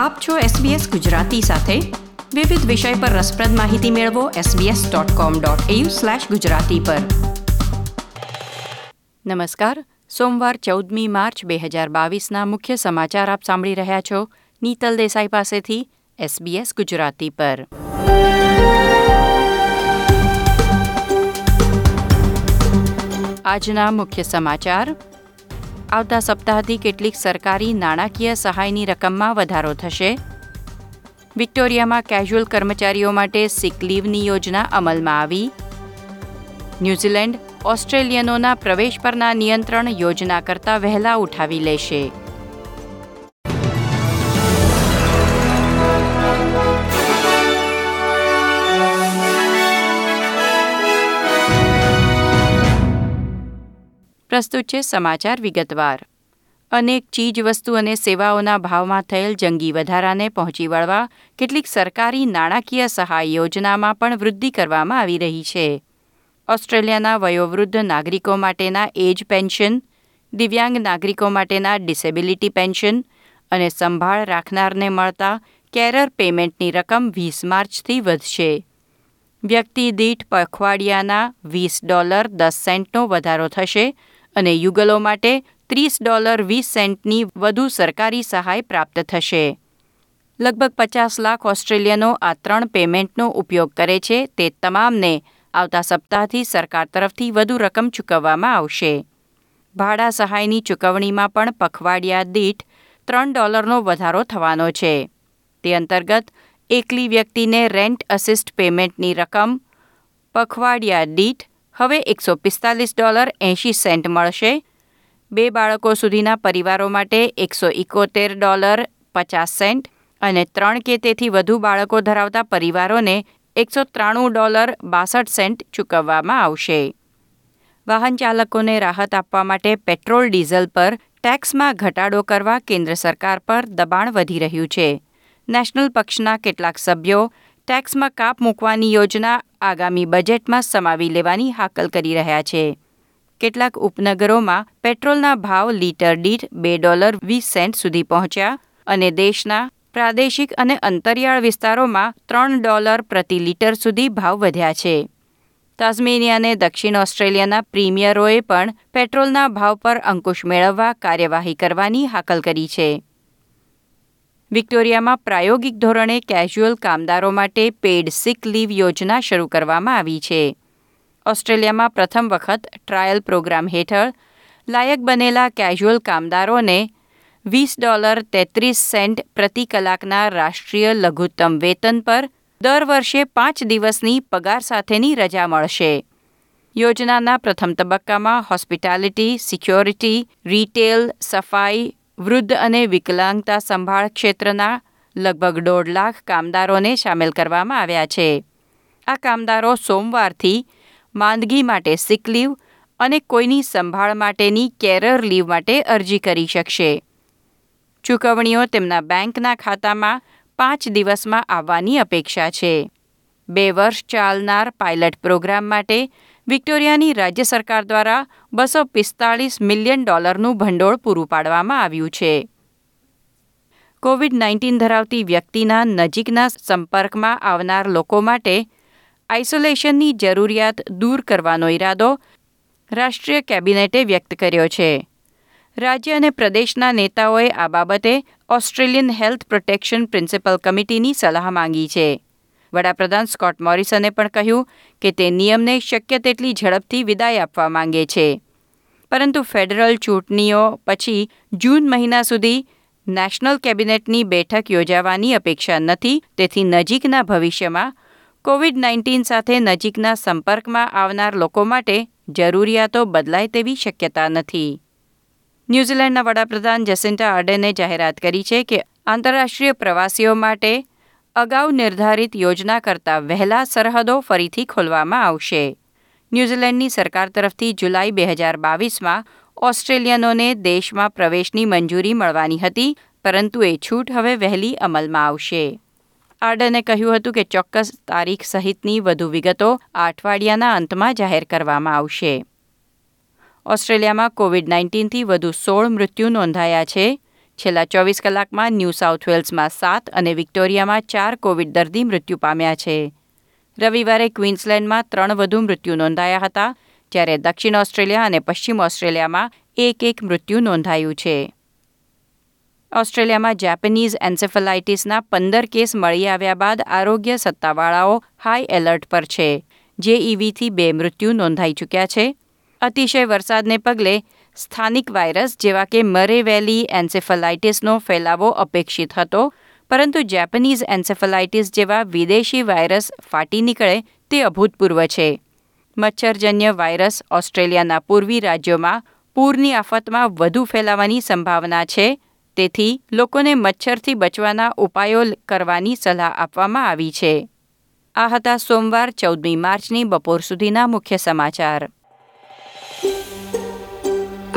આપ છો SBS ગુજરાતી સાથે. વિવિધ વિષય પર રસપ્રદ માહિતી મેળવો sbs.com.au/gujarati પર. નમસ્કાર, સોમવાર ચૌદમી માર્ચ બે હજાર બાવીસના મુખ્ય સમાચાર આપ સાંભળી રહ્યા છો નીતલ દેસાઈ પાસેથી SBS ગુજરાતી પર. આજના મુખ્ય સમાચાર આવતા સપ્તાહથી કેટલીક સરકારી નાણાકીય સહાયની રકમમાં વધારો થશે. વિક્ટોરિયામાં કેઝ્યુઅલ કર્મચારીઓ માટે સિક લીવની યોજના અમલમાં આવી. ન્યૂઝીલેન્ડ ઓસ્ટ્રેલિયનોના પ્રવેશ પરના નિયંત્રણ યોજના કરતાં વહેલા ઉઠાવી લેશે. પ્રસ્તુત છે સમાચાર વિગતવાર. અનેક ચીજ વસ્તુ અને સેવાઓના ભાવમાં થયેલ જંગી વધારાને પહોંચી વળવા કેટલીક સરકારી નાણાકીય સહાય યોજનામાં પણ વૃદ્ધિ કરવામાં આવી રહી છે. ઓસ્ટ્રેલિયાના વયોવૃદ્ધ નાગરિકો માટેના એજ પેન્શન, દિવ્યાંગ નાગરિકો માટેના ડિસેબિલિટી પેન્શન અને સંભાળ રાખનારને મળતા કેરર પેમેન્ટની રકમ વીસ માર્ચથી વધશે. વ્યક્તિ દીઠ પખવાડિયાના વીસ ડોલર દસ સેન્ટનો વધારો થશે અને યુગલો માટે ત્રીસ ડોલર વીસ સેન્ટની વધુ સરકારી સહાય પ્રાપ્ત થશે. લગભગ પચાસ લાખ ઓસ્ટ્રેલિયનો આ ત્રણ પેમેન્ટનો ઉપયોગ કરે છે તે તમામને આવતા સપ્તાહથી સરકાર તરફથી વધુ રકમ ચૂકવવામાં આવશે. ભાડા સહાયની ચૂકવણીમાં પણ પખવાડિયા દીઠ ત્રણ ડોલરનો વધારો થવાનો છે. તે અંતર્ગત એકલી વ્યક્તિને રેન્ટ અસિસ્ટ પેમેન્ટની રકમ પખવાડિયા દીઠ હવે એકસો પિસ્તાલીસ ડોલર એંશી સેન્ટ મળશે. બે બાળકો સુધીના પરિવારો માટે એકસો ઇકોતેર ડોલર પચાસ સેન્ટ અને ત્રણ કે તેથી વધુ બાળકો ધરાવતા પરિવારોને એકસો ત્રાણું ડોલર બાસઠ સેન્ટ ચૂકવવામાં આવશે. વાહન ચાલકોને રાહત આપવા માટે પેટ્રોલ, ડીઝલ પર ટેક્સમાં ઘટાડો કરવા કેન્દ્ર સરકાર પર દબાણ વધી રહ્યું છે. નેશનલ પક્ષના કેટલાક સભ્યો ટેક્સમાં કાપ મૂકવાની યોજના આગામી બજેટમાં સમાવી લેવાની હાકલ કરી રહ્યા છે. કેટલાક ઉપનગરોમાં પેટ્રોલના ભાવ લીટર દીઠ બે ડોલર વીસ સેન્ટ સુધી પહોંચ્યા અને દેશના પ્રાદેશિક અને અંતરિયાળ વિસ્તારોમાં ત્રણ ડોલર પ્રતિ લીટર સુધી ભાવ વધ્યા છે. તાસ્મેનિયા દક્ષિણ ઓસ્ટ્રેલિયાના પ્રીમિયરોએ પણ પેટ્રોલના ભાવ પર અંકુશ મેળવવા કાર્યવાહી કરવાની હાકલ કરી છે. વિક્ટોરિયામાં પ્રાયોગિક ધોરણે કેઝ્યુઅલ કામદારો માટે પેઇડ સિક લીવ યોજના શરૂ કરવામાં આવી છે. ઓસ્ટ્રેલિયામાં પ્રથમ વખત ટ્રાયલ પ્રોગ્રામ હેઠળ લાયક બનેલા કેઝ્યુઅલ કામદારોને વીસ ડોલર તેત્રીસ સેન્ટ પ્રતિ કલાકના રાષ્ટ્રીય લઘુત્તમ વેતન પર દર વર્ષે પાંચ દિવસની પગાર સાથેની રજા મળશે. યોજનાના પ્રથમ તબક્કામાં હોસ્પિટાલિટી, સિક્યોરિટી, રિટેલ, સફાઈ વૃદ્ધ અને વિકલાંગતા સંભાળ ક્ષેત્રના લગભગ દોઢ લાખ કામદારોને સામેલ કરવામાં આવ્યા છે. આ કામદારો સોમવારથી માંદગી માટે સિક લીવ અને કોઈની સંભાળ માટેની કેરર લીવ માટે અરજી કરી શકશે. ચૂકવણીઓ તેમના બેંકના ખાતામાં પાંચ દિવસમાં આવવાની અપેક્ષા છે. બે વર્ષ ચાલનાર પાયલટ પ્રોગ્રામ માટે વિક્ટોરિયાની રાજ્ય સરકાર દ્વારા બસો પિસ્તાળીસ મિલિયન ડોલરનું ભંડોળ પૂરું પાડવામાં આવ્યું છે. કોવિડ નાઇન્ટીન ધરાવતી વ્યક્તિના નજીકના સંપર્કમાં આવનાર લોકો માટે આઇસોલેશનની જરૂરિયાત દૂર કરવાનો ઈરાદો રાષ્ટ્રીય કેબિનેટે વ્યક્ત કર્યો છે. રાજ્ય અને પ્રદેશના નેતાઓએ આ બાબતે ઓસ્ટ્રેલિયન હેલ્થ પ્રોટેક્શન પ્રિન્સિપલ કમિટીની સલાહ માંગી છે. વડાપ્રધાન સ્કોટ મોરિસને પણ કહ્યું કે તે નિયમને શક્ય તેટલી ઝડપથી વિદાય આપવા માંગે છે. પરંતુ ફેડરલ ચૂંટણીઓ પછી જૂન મહિના સુધી નેશનલ કેબિનેટની બેઠક યોજાવાની અપેક્ષા નથી, તેથી નજીકના ભવિષ્યમાં કોવિડ નાઇન્ટીન સાથે નજીકના સંપર્કમાં આવનાર લોકો માટે જરૂરિયાતો બદલાય તેવી શક્યતા નથી. ન્યૂઝીલેન્ડના વડાપ્રધાન જસિન્ટા આર્ડેને જાહેરાત કરી છે કે આંતરરાષ્ટ્રીય પ્રવાસીઓ માટે અગાઉ નિર્ધારિત યોજના કરતાં વહેલા સરહદો ફરીથી ખોલવામાં આવશે. ન્યૂઝીલેન્ડની સરકાર તરફથી જુલાઈ બે હજાર બાવીસમાં ઓસ્ટ્રેલિયનોને દેશમાં પ્રવેશની મંજૂરી મળવાની હતી, પરંતુ એ છૂટ હવે વહેલી અમલમાં આવશે. આર્ડને કહ્યું હતું કે ચોક્કસ તારીખ સહિતની વધુ વિગતો આ અઠવાડિયાના અંતમાં જાહેર કરવામાં આવશે. ઓસ્ટ્રેલિયામાં કોવિડ નાઇન્ટીનથી વધુ સોળ મૃત્યુ નોંધાયા છે. છેલ્લા ચોવીસ કલાકમાં ન્યૂ સાઉથ વેલ્સમાં સાત અને વિક્ટોરિયામાં ચાર કોવિડ દર્દી મૃત્યુ પામ્યા છે. રવિવારે ક્વીન્સલેન્ડમાં ત્રણ વધુ મૃત્યુ નોંધાયા હતા, જ્યારે દક્ષિણ ઓસ્ટ્રેલિયા અને પશ્ચિમ ઓસ્ટ્રેલિયામાં એક એક મૃત્યુ નોંધાયું છે. ઓસ્ટ્રેલિયામાં જેપનીઝ એન્સેફલાઇટિસના પંદર કેસ મળી આવ્યા બાદ આરોગ્ય સત્તાવાળાઓ હાઈ એલર્ટ પર છે. જે ઈવીથી બે મૃત્યુ નોંધાઈ ચૂક્યા છે. અતિશય વરસાદને પગલે સ્થાનિક વાયરસ જેવા કે મરે વેલી એન્સેફલાઇટિસનો ફેલાવો અપેક્ષિત હતો, પરંતુ જેપનીઝ એન્સેફલાઇટિસ જેવા વિદેશી વાયરસ ફાટી નીકળે તે અભૂતપૂર્વ છે. મચ્છરજન્ય વાયરસ ઓસ્ટ્રેલિયાના પૂર્વી રાજ્યોમાં પૂરની આફતમાં વધુ ફેલાવાની સંભાવના છે, તેથી લોકોને મચ્છરથી બચવાના ઉપાયો કરવાની સલાહ આપવામાં આવી છે. આ હતા સોમવાર ચૌદમી માર્ચની બપોર સુધીના મુખ્ય સમાચાર.